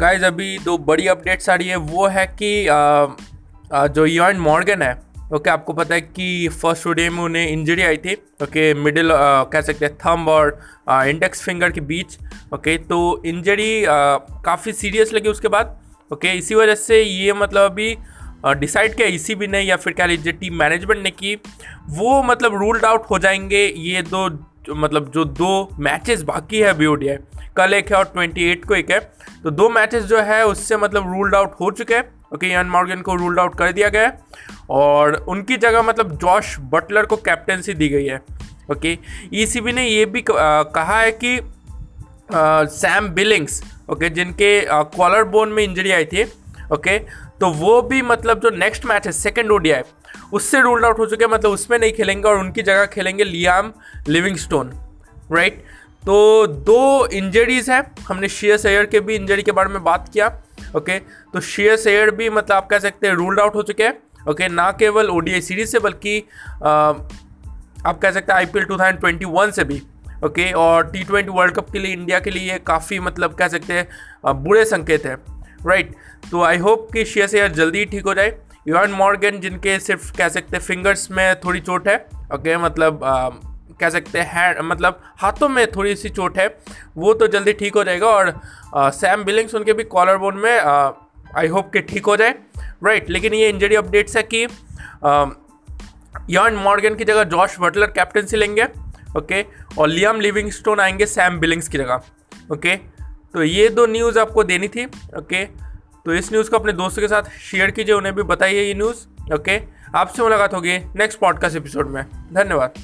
Guys अभी दो बड़ी अपडेट्स आ रही है। वो है कि आ, जो यूएन मॉर्गन है ओके okay, आपको पता है कि फ़र्स्ट डे में उन्हें इंजरी आई थी ओके मिडिल कह सकते हैं थंब और इंडेक्स फिंगर के बीच ओके okay, तो इंजरी काफ़ी सीरियस लगी उसके बाद ओके okay, इसी वजह से ये मतलब अभी डिसाइड किया इसी भी ने या फिर क्या लीजिए टीम मैनेजमेंट ने की वो मतलब रूल्ड आउट हो जाएँगे ये दो जो मतलब जो दो मैचेस बाकी है बी कल एक है और ट्वेंटी एट को एक है। तो दो मैचेस जो है, उससे मतलब रूल्ड आउट हो चुके हैं। ओके यान मॉर्गन को रूल्ड आउट कर दिया गया है। और उनकी जगह मतलब जॉश बटलर को कैप्टनसी दी गई है। ओके ईसीबी ने ये भी कहा है कि सैम बिलिंग्स ओके जिनके कॉलर बोन में इंजरी आई थी ओके तो वो भी मतलब जो नेक्स्ट मैच है सेकेंड ओडीआई उससे रूल्ड आउट हो चुके हैं मतलब उसमें नहीं खेलेंगे और उनकी जगह खेलेंगे लियाम लिविंगस्टोन राइट तो दो इंजरीज हैं, हमने शेयर सैयर के भी इंजरी के बारे में बात किया ओके तो शेयर सैयर भी मतलब आप कह सकते हैं रूल्ड आउट हो चुके हैं ओके ना केवल ओडीआई सीरीज़ से, बल्कि आप कह सकते हैं आई पी एल से भी ओके और टी ट्वेंटी वर्ल्ड कप के लिए इंडिया के लिए काफ़ी मतलब कह सकते हैं बुरे संकेत हैं। राइट तो आई होप कि शेयर सैयर जल्दी ठीक हो जाए। यूआन मॉर्गन जिनके सिर्फ़ कह सकते फिंगर्स में थोड़ी चोट है ओके okay, मतलब आ, कह सकते हैं मतलब हाथों में थोड़ी सी चोट है वो तो जल्दी ठीक हो जाएगा और सैम बिलिंग्स उनके भी कॉलर बोन में आई होप कि ठीक हो जाए। राइट right, लेकिन ये इंजरी अपडेट्स है कि यॉन मॉर्गन की जगह जॉश बटलर कैप्टनसी लेंगे ओके और लियम लिविंगस्टोन आएँगे सैम बिलिंग्स की जगह ओके तो ये दो न्यूज़ आपको देनी थी ओके तो इस न्यूज़ को अपने दोस्तों के साथ शेयर कीजिए, उन्हें भी बताइए ये न्यूज़ ओके आपसे मुलाकात होगी नेक्स्ट पॉडकास्ट एपिसोड में। धन्यवाद।